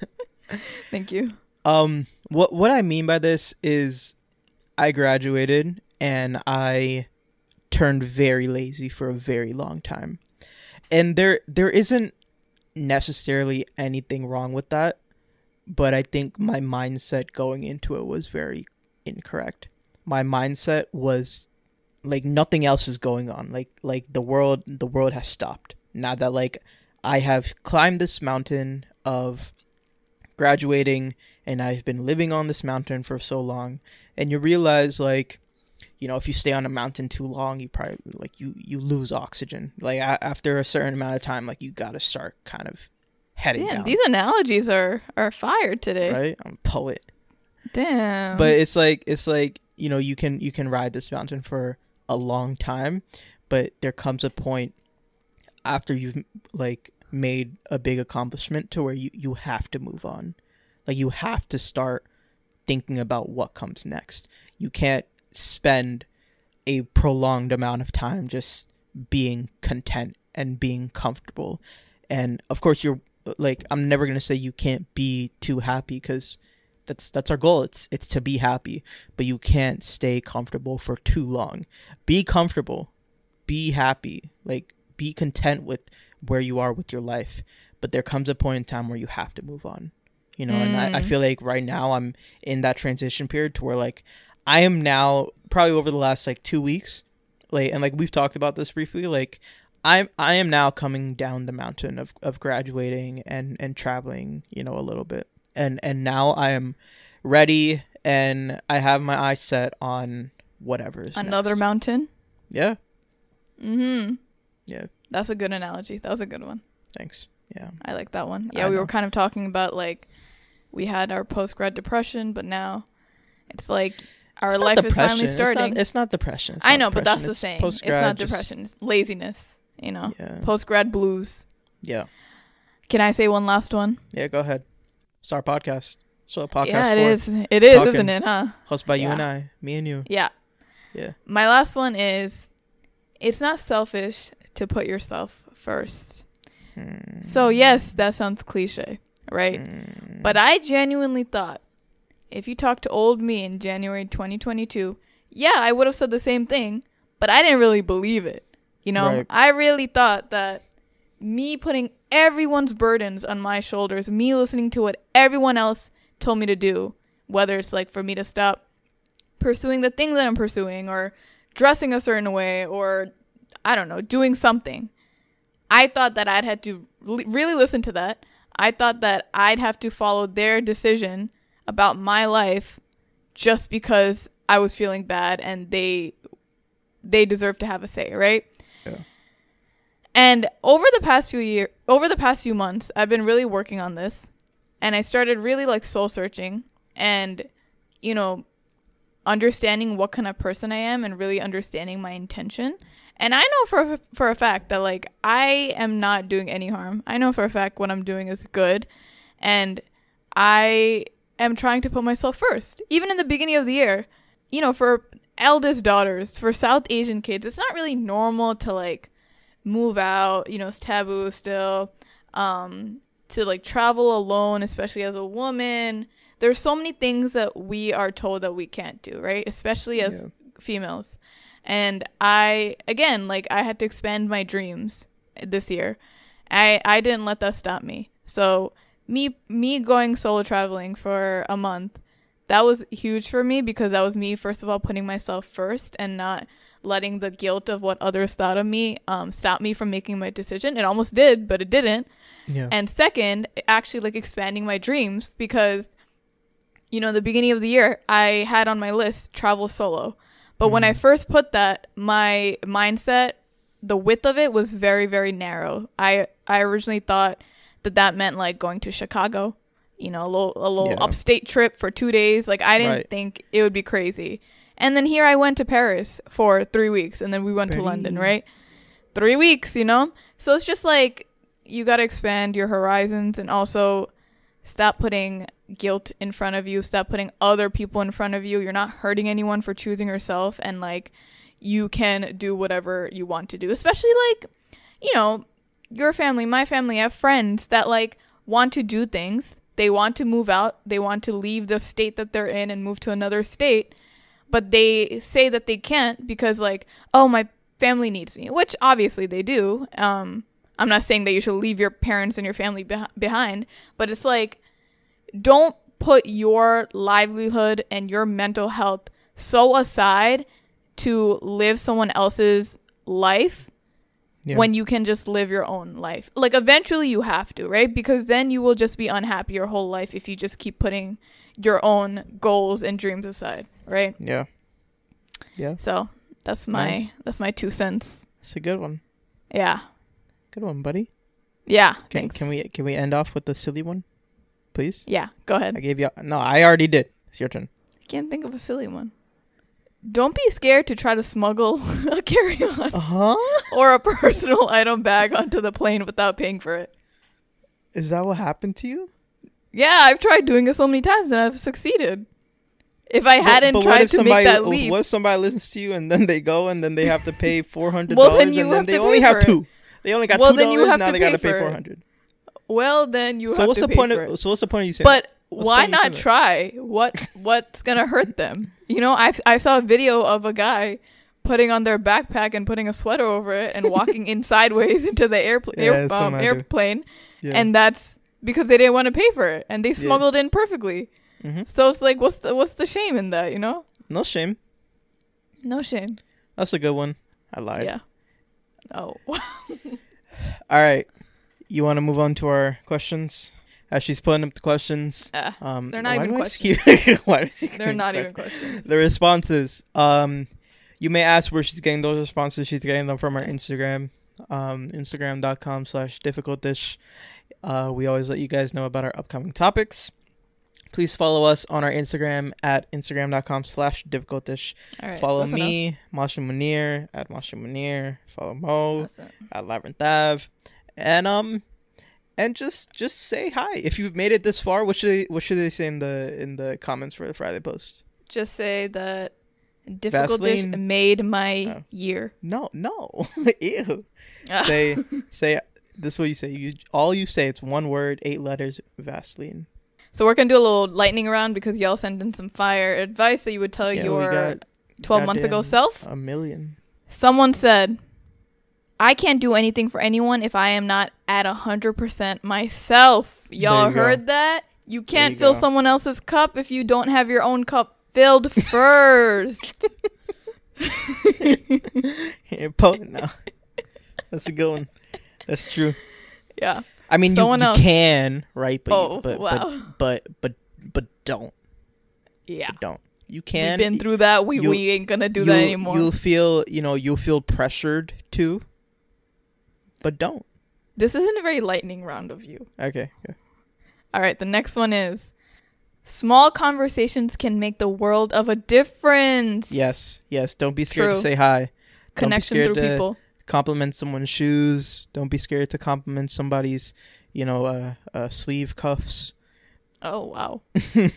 S2: <laughs> Thank you.
S1: Um, what what I mean by this is, I graduated and I turned very lazy for a very long time, and there there isn't necessarily anything wrong with that, but I think my mindset going into it was very incorrect. My mindset was like nothing else is going on. Like like the world the world has stopped now that like I have climbed this mountain of graduating and I've been living on this mountain for so long and you realize like you know if you stay on a mountain too long you probably like you you lose oxygen. Like a- after a certain amount of time like you got to start kind of heading
S2: Damn,
S1: down.
S2: these analogies are are fired today.
S1: right? I'm a poet.
S2: Damn.
S1: but it's like it's like you know you can you can ride this mountain for a long time but there comes a point after you've like made a big accomplishment to where you you have to move on. Like you have to start thinking about what comes next. You can't spend a prolonged amount of time just being content and being comfortable. And of course you're like i'm never going to say you can't be too happy because that's that's our goal. It's it's to be happy but you can't stay comfortable for too long. Be comfortable. Be happy. Like be content with where you are with your life. But there comes a point in time where you have to move on you know? And I, I
S2: Mm.
S1: feel like right now i'm in that transition period to where like i am now probably over the last like two weeks like and like we've talked about this briefly like i'm i am now coming down the mountain of of graduating and and traveling you know a little bit and and now i am ready and i have my eyes set on whatever is
S2: Another
S1: next.
S2: mountain.
S1: yeah
S2: Mm-hmm.
S1: Yeah.
S2: That's a good analogy. That was a good one.
S1: thanks yeah
S2: I like that one.
S1: I
S2: Yeah, we
S1: know.
S2: were kind of talking about like we had our post grad depression, but now it's like our
S1: It's
S2: life is
S1: depression.
S2: finally
S1: It's
S2: starting.
S1: not, it's not depression It's
S2: I
S1: not
S2: know, but that's the
S1: It's
S2: saying. It's not
S1: just-
S2: depression. It's laziness. You know,
S1: yeah
S2: post grad blues.
S1: yeah
S2: Can I say one last one?
S1: yeah go ahead it's our podcast so a podcast
S2: yeah, it
S1: for
S2: is. It is,
S1: Talking.
S2: isn't it? Huh?
S1: hosted by you and i me and you
S2: Yeah.
S1: yeah
S2: My last one is it's not selfish to put yourself first.
S1: Hmm.
S2: So, yes, that sounds cliche, right?
S1: Mm.
S2: But I genuinely thought if you talked to old me in January 2022, yeah, I would have said the same thing, but I didn't really believe it. You know,
S1: Right.
S2: I really thought that me putting everyone's burdens on my shoulders, me listening to what everyone else told me to do, whether it's like for me to stop pursuing the thing that I'm pursuing or dressing a certain way or I don't know, doing something. I thought that I'd had to li- really listen to that. I thought that I'd have to follow their decision about my life just because I was feeling bad and they they deserve to have a say, right?
S1: Yeah.
S2: And over the past few year over the past few months, I've been really working on this and I started really like soul searching and you know understanding what kind of person I am and really understanding my intention. And I know for for a fact that like I am not doing any harm. I know for a fact what I'm doing is good and I am trying to put myself first. Even in the beginning of the year, you know, for eldest daughters, for South Asian kids, it's not really normal to like move out, you know, it's taboo still. Um to like travel alone, especially as a woman. There's so many things that we are told that we can't do, right? Especially as
S1: Yeah.
S2: females. And I again, like I had to expand my dreams this year. I I didn't let that stop me. So me me going solo traveling for a month, that was huge for me because that was me first of all putting myself first and not letting the guilt of what others thought of me um, stop me from making my decision. It almost did, but it didn't.
S1: yeah
S2: And second, actually like expanding my dreams because you know, the beginning of the year I had on my list travel solo. But when I
S1: Mhm.
S2: first put that, my mindset, the width of it was very very narrow. I I originally thought that that meant like going to Chicago, you know, a little a little
S1: Yeah.
S2: upstate trip for 2 days. Like I didn't
S1: Right.
S2: think it would be crazy. And then here I went to Paris for 3 weeks and then we went to London, right? 3 weeks, you know? So it's just like you got to expand your horizons and also stop putting guilt in front of you, stop putting other people in front of you. You're not hurting anyone for choosing yourself and like you can do whatever you want to do. Especially like, you know, your family, my family, I have friends that like want to do things. They want to move out. They want to leave the state that they're in and move to another state. But they say that they can't because like, oh, my family needs me, which obviously they do. Um I'm not saying that you should leave your parents and your family beh- behind, but it's like don't put your livelihood and your mental health so aside to live someone else's life
S1: Yeah.
S2: when you can just live your own life. Like eventually you have to, right? Because then you will just be unhappy your whole life if you just keep putting your own goals and dreams aside, right?
S1: yeah. Yeah.
S2: So, that's my
S1: Nice.
S2: that's my two cents.
S1: It's a good one.
S2: Yeah.
S1: Good one, buddy.
S2: Yeah.
S1: Can
S2: thanks.
S1: can we can we end off with the silly one, please?
S2: Yeah, go ahead.
S1: I gave you. No, I already did. It's your turn.
S2: I can't think of a silly one. Don't be scared to try to smuggle <laughs> a carry-on
S1: Uh huh.
S2: or a personal <laughs> item bag onto the plane without paying for it.
S1: Is that what happened to you?
S2: Yeah, I've tried doing it so many times and I've succeeded. If I hadn't
S1: but what
S2: tried to
S1: somebody,
S2: make that leap,
S1: What if somebody listens to you and then they go and then they have to pay <laughs> four hundred
S2: Well,
S1: dollars
S2: then you
S1: and then they only have
S2: it.
S1: two. They only got
S2: Well,
S1: two
S2: then you have
S1: Now
S2: to
S1: they got to
S2: pay
S1: four hundred.
S2: well, then you
S1: So
S2: have
S1: what's
S2: to
S1: the
S2: pay
S1: point of?
S2: it.
S1: So what's the point of you saying?
S2: But why
S1: point of you
S2: not try? What what's gonna hurt them? You know, I I saw a video of a guy putting on their backpack and putting a sweater over it and walking in <laughs> sideways into the airpl-
S1: Yeah,
S2: air, um, airplane,
S1: Yeah.
S2: and that's because they didn't want to pay for it and they smuggled in perfectly.
S1: Mhm.
S2: So it's like, what's the what's the shame in that? You know,
S1: no shame.
S2: no shame.
S1: That's a good one. I lied.
S2: Yeah. Oh. <laughs>
S1: All right. You want to move on to our questions? As she's putting up the questions.
S2: Ah,
S1: Um,
S2: They're not
S1: why
S2: even questions.
S1: keep- <laughs> why <laughs>
S2: they're not even questions.
S1: the responses. Um, you may ask where she's getting those responses. She's getting them from our Instagram, um, Instagram.com slash Difficultish. Uh, we always let you guys know about our upcoming topics. Please follow us on our Instagram at Instagram.com slash
S2: Difficultish. Right.
S1: follow
S2: enough.
S1: me, Mashnun Munir, at Mashnun Munir. Follow Mo at Labyrinth Ave. And um and just just say hi. If you've made it this far, what should they what should they say in the in the comments for the Friday post?
S2: Just say that Difficultish
S1: Vaseline?
S2: made my
S1: Oh.
S2: year.
S1: No, no. <laughs> Ew. Ah. say <laughs> say this is what you say. You all you say it's one word, eight letters, Vaseline.
S2: So we're gonna do a little lightning round because y'all sent in some fire advice that you would tell
S1: Yeah,
S2: your 12 months ago self.
S1: A million.
S2: Someone said, "I can't do anything for anyone if I am not at hundred percent myself." Y'all
S1: you go.
S2: heard that? You can't
S1: you
S2: fill
S1: go.
S2: someone else's cup if you don't have your own cup filled <laughs> first. <laughs>
S1: You're potent now. That's a good one. That's true.
S2: yeah.
S1: I mean, you,
S2: Someone
S1: you
S2: else.
S1: can, right? But,
S2: Oh,
S1: but,
S2: wow.
S1: but but but but don't
S2: Yeah.
S1: but don't. You can.
S2: We've been through that. We we ain't gonna do that anymore.
S1: You'll feel, you know, you'll feel pressured to, but don't.
S2: This isn't a very lightning round of you.
S1: Okay. okay.
S2: All right, the next one is small conversations can make the world of a difference.
S1: Yes. Yes. Don't be scared
S2: True.
S1: to say hi.
S2: Connection through people.
S1: compliment someone's shoes. Don't be scared to compliment somebody's, you know, uh, uh sleeve cuffs.
S2: Oh, wow. <laughs>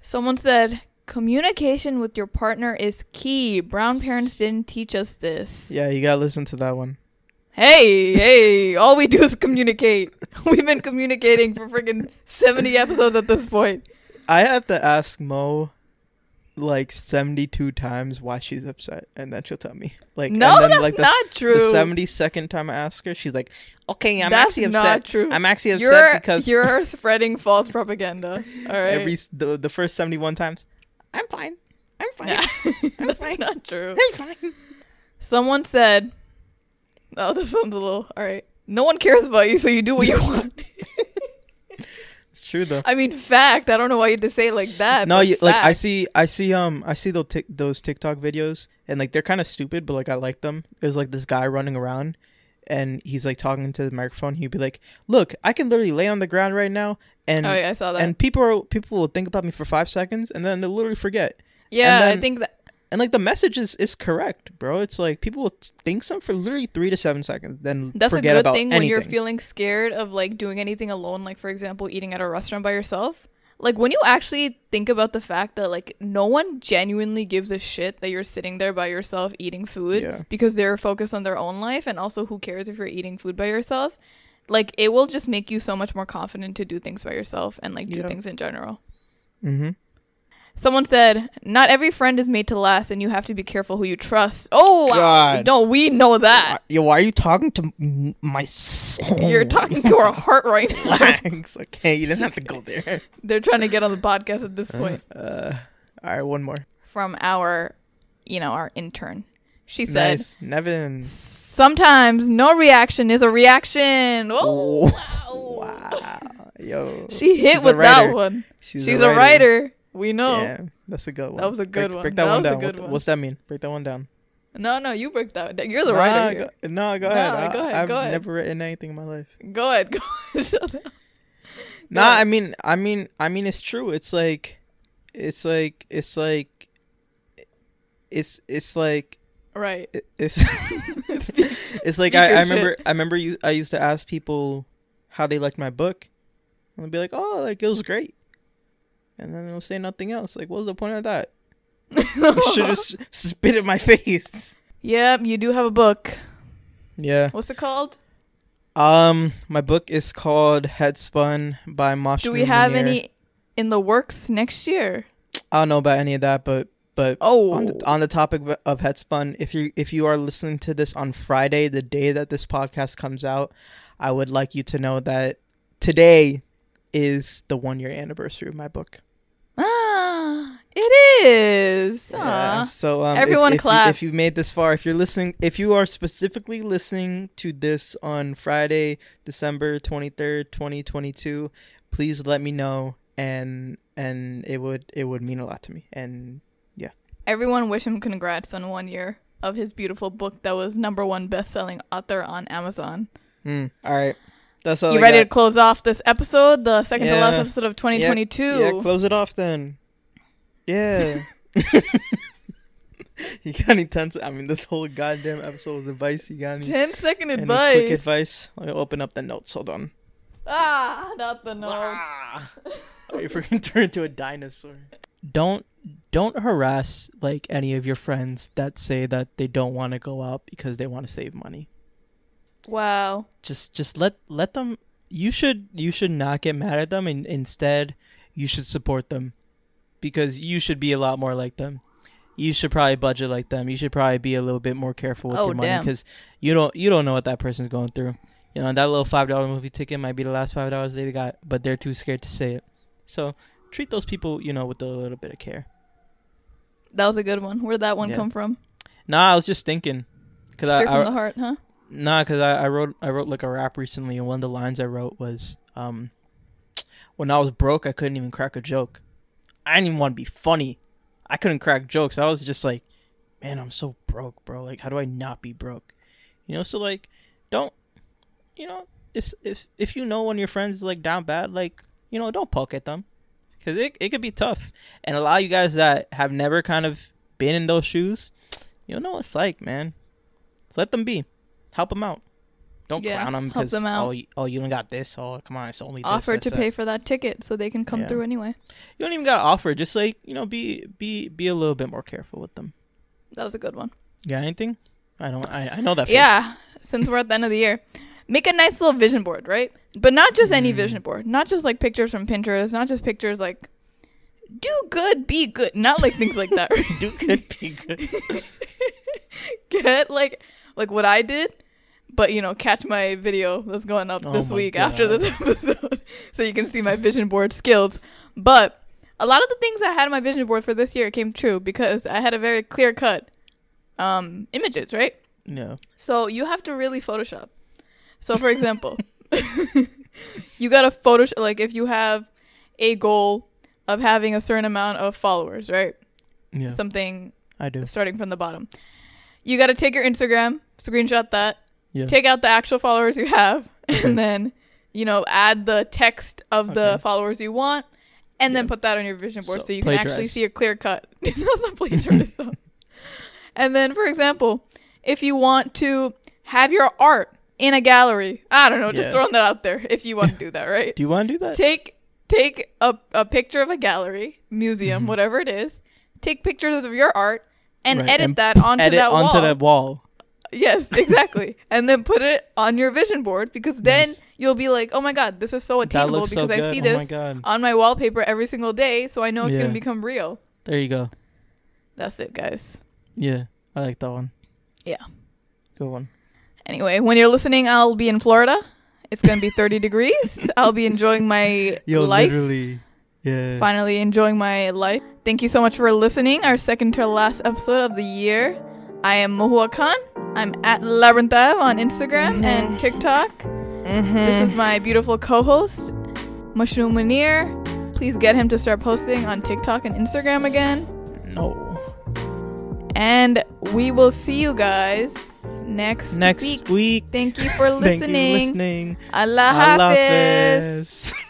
S2: Someone said communication with your partner is key. Brown parents didn't teach us this.
S1: Yeah, you gotta listen to that one.
S2: Hey, hey, all we do is communicate. <laughs> We've been communicating for freaking 70 episodes at this point.
S1: I have to ask Mo like 72 times why she's upset and then she'll tell me. Like
S2: No,
S1: and then
S2: that's
S1: like the,
S2: not true.
S1: the 72nd time I ask her, she's like, "Okay, I'm
S2: That's
S1: actually
S2: not
S1: upset.
S2: true.
S1: I'm actually upset
S2: you're,
S1: because
S2: you're <laughs> spreading false propaganda. All right.
S1: every the, the first 71 times, I'm fine. I'm fine.
S2: Yeah. <laughs>
S1: I'm
S2: That's
S1: fine.
S2: not true.
S1: I'm fine."
S2: Someone said, "Oh, <laughs> this one's a little all right. No one cares about you, so you do what you want."
S1: It's true though.
S2: I mean, fact. I don't know why you had to say it like that.
S1: No, you, like I see, I see, um, I see those tic- those TikTok videos, and like they're kind of stupid, but like I like them. There's like this guy running around, and he's like talking to the microphone. He'd be like, "Look, I can literally lay on the ground right now, and
S2: oh yeah, I saw that.
S1: and people are people will think about me for five seconds, and then they'll literally forget.
S2: yeah,
S1: then-
S2: I think that
S1: And like the message is, is correct, bro. It's like people will think something for literally three to seven seconds, then
S2: that's a good
S1: about
S2: thing when you're feeling scared of like doing anything alone. Like for example, eating at a restaurant by yourself. Like when you actually think about the fact that like no one genuinely gives a shit that you're sitting there by yourself eating food
S1: Yeah.
S2: because they're focused on their own life, and also who cares if you're eating food by yourself. Like it will just make you so much more confident to do things by yourself and like do
S1: Yeah.
S2: things in general.
S1: mm-hmm.
S2: Someone said, "Not every friend is made to last, and you have to be careful who you trust." Oh,
S1: God.
S2: no, we know that.
S1: Yo, why are you talking to my soul?
S2: You're talking to our heart right now.
S1: Thanks. Okay, you didn't have to go there. <laughs>
S2: They're trying to get on the podcast at this point.
S1: Uh, all right, one more.
S2: From our, you know, our intern, she said,
S1: nice, Nevin.
S2: "Sometimes no reaction is a reaction." Oh,
S1: Wow. wow. Yo,
S2: she hit
S1: a
S2: with that one.
S1: She's,
S2: She's, a writer. We know.
S1: Yeah, that's a good one.
S2: That was a good
S1: break,
S2: one.
S1: Break that,
S2: That
S1: one down. What-
S2: one.
S1: What's that mean? Break that one down.
S2: No, no, you break that. You're the
S1: nah,
S2: writer here.
S1: No, go
S2: Nah,
S1: ahead.
S2: go
S1: I,
S2: ahead,
S1: I've
S2: go ahead.
S1: never written anything in my life.
S2: Go ahead. Go ahead. <laughs>
S1: Nah,
S2: ahead.
S1: I mean, I mean, I mean, it's true. It's like, it's like, it's like, it's it's like,
S2: Right.
S1: it- it's <laughs> <laughs> it's like I, I remember
S2: shit.
S1: I remember you I used to ask people how they liked my book, and they'd be like, "Oh, like it was great," and then it'll say nothing else. Like, what's the point of that? <laughs> Should just spit in my face.
S2: Yep, you do have a book.
S1: Yeah.
S2: What's it called?
S1: Um, my book is called Headspun by Mosh.
S2: Do we have any in the works next year?
S1: I don't know about any of that, but but
S2: Oh,
S1: on the on the topic of- of Headspun, if you if you are listening to this on Friday, the day that this podcast comes out, I would like you to know that today is the one year anniversary of my book.
S2: ah, <gasps> it is.
S1: Yeah. So um, if-
S2: Everyone
S1: if, you-
S2: clap.
S1: if you made this far, if you're listening, if you are specifically listening to this on Friday, December twenty third, twenty twenty two, please let me know, and and it would it would mean a lot to me. And yeah,
S2: Everyone wish him congrats on one year of his beautiful book that was number one best-selling author on Amazon.
S1: mm, all right, that's all.
S2: you
S1: I
S2: ready
S1: got.
S2: to close off this episode, the second to last episode of 2022?
S1: Yeah, close it off then. Yeah. <laughs> <laughs> you got any ten? I mean, this whole goddamn episode was advice. You got any,
S2: 10 second
S1: any
S2: advice.
S1: quick advice? Let me open up the notes. Hold on.
S2: Ah, not the notes.
S1: Ah. Wait for him to turn into a dinosaur. Don't don't harass like any of your friends that say that they don't want to go out because they want to save money.
S2: Wow.
S1: Just just let let them. You should you should not get mad at them, and instead you should support them because you should be a lot more like them. You should probably budget like them. You should probably be a little bit more careful with
S2: Oh,
S1: your money because you don't you don't know what that person's going through. You know that little five dollar movie ticket might be the last five dollars they got, but they're too scared to say it. So treat those people, you know, with a little bit of care.
S2: That was a good one. Where did that one
S1: Yeah.
S2: come from?
S1: Nah, I was just thinking, cause I,
S2: Straight from
S1: I
S2: the heart, huh?
S1: Nah, cause I, I wrote I wrote like a rap recently, and one of the lines I wrote was, um, "When I was broke, I couldn't even crack a joke. I didn't even want to be funny. I couldn't crack jokes. I was just like, man, I'm so broke, bro. Like, how do I not be broke? You know? So like, don't, you know, if if if you know one of your friends is like down bad, like, you know, don't poke at them, cause it it could be tough. And a lot of you guys that have never kind of been in those shoes, you know what it's like, man. Let them be help them out. Don't
S2: Yeah,
S1: crown them because
S2: them out.
S1: oh, you, oh you only got this. Oh come on, it's only this.
S2: Offer
S1: this,
S2: to pay
S1: this.
S2: for that ticket so they can come
S1: Yeah.
S2: through anyway.
S1: You don't even got to offer. Just like you know, be be be a little bit more careful with them.
S2: That was a good one.
S1: You got anything? I don't. I, I know that. face.
S2: Yeah, since we're at the end of the year, make a nice little vision board, right? But not just any
S1: Mm.
S2: vision board, not just like pictures from Pinterest, not just pictures like do good, be good, not like things like that. <laughs> Right?
S1: Do good, be good. <laughs>
S2: Get like like what I did, but you know, catch my video that's going up
S1: Oh
S2: this week after this episode, <laughs> so you can see my vision board skills. But a lot of the things I had on my vision board for this year came true because I had a very clear cut um, images, right?
S1: Yeah.
S2: So you have to really Photoshop. So for example, <laughs> you gotta Photoshop like if you have a goal of having a certain amount of followers, right?
S1: Yeah.
S2: Something
S1: I do.
S2: starting from the bottom. You gotta take your Instagram, screenshot that,
S1: Yeah.
S2: take out the actual followers you have,
S1: Okay. <laughs>
S2: and then you know add the text of the
S1: Okay.
S2: followers you want, and then put that on your vision board so,
S1: So,
S2: you can actually see a clear cut. <laughs> That's not plagiarism. <laughs> and then, for example, if you want to have your art in a gallery, I don't know, just
S1: Yeah.
S2: throwing that out there. If you want to do that, right?
S1: Do you want to do that?
S2: take take a, a picture of a gallery, museum,
S1: Mhm.
S2: whatever it is. Take pictures of your art and
S1: Right,
S2: edit
S1: and
S2: that onto
S1: Edit
S2: that
S1: onto
S2: wall.
S1: that wall.
S2: Yes, <laughs> exactly. and then put it on your vision board because then
S1: Nice.
S2: you'll be like, "Oh my god, this is so attainable
S1: so
S2: because
S1: good.
S2: I see
S1: oh
S2: this
S1: my
S2: on my wallpaper every single day, so I know it's going to become real."
S1: There you go.
S2: That's it, guys.
S1: Yeah, I like that one.
S2: Yeah.
S1: Good one.
S2: Anyway, when you're listening, I'll be in Florida. It's going to be <laughs> 30 degrees. I'll be enjoying my life.
S1: literally. Yeah.
S2: finally enjoying my life. Thank you so much for listening. Our second to last episode of the year. I am Mohuya Khan. I'm at Labyrinthav on Instagram and TikTok.
S1: Mm-hmm.
S2: This is my beautiful co-host, Mashnun Munir. Please get him to start posting on TikTok and Instagram again.
S1: no.
S2: And we will see you guys next,
S1: Next
S2: week.
S1: week.
S2: Thank you <laughs> for
S1: Thank you for
S2: listening.
S1: listening.
S2: Allah
S1: Allah
S2: Hafiz.
S1: Hafiz. <laughs>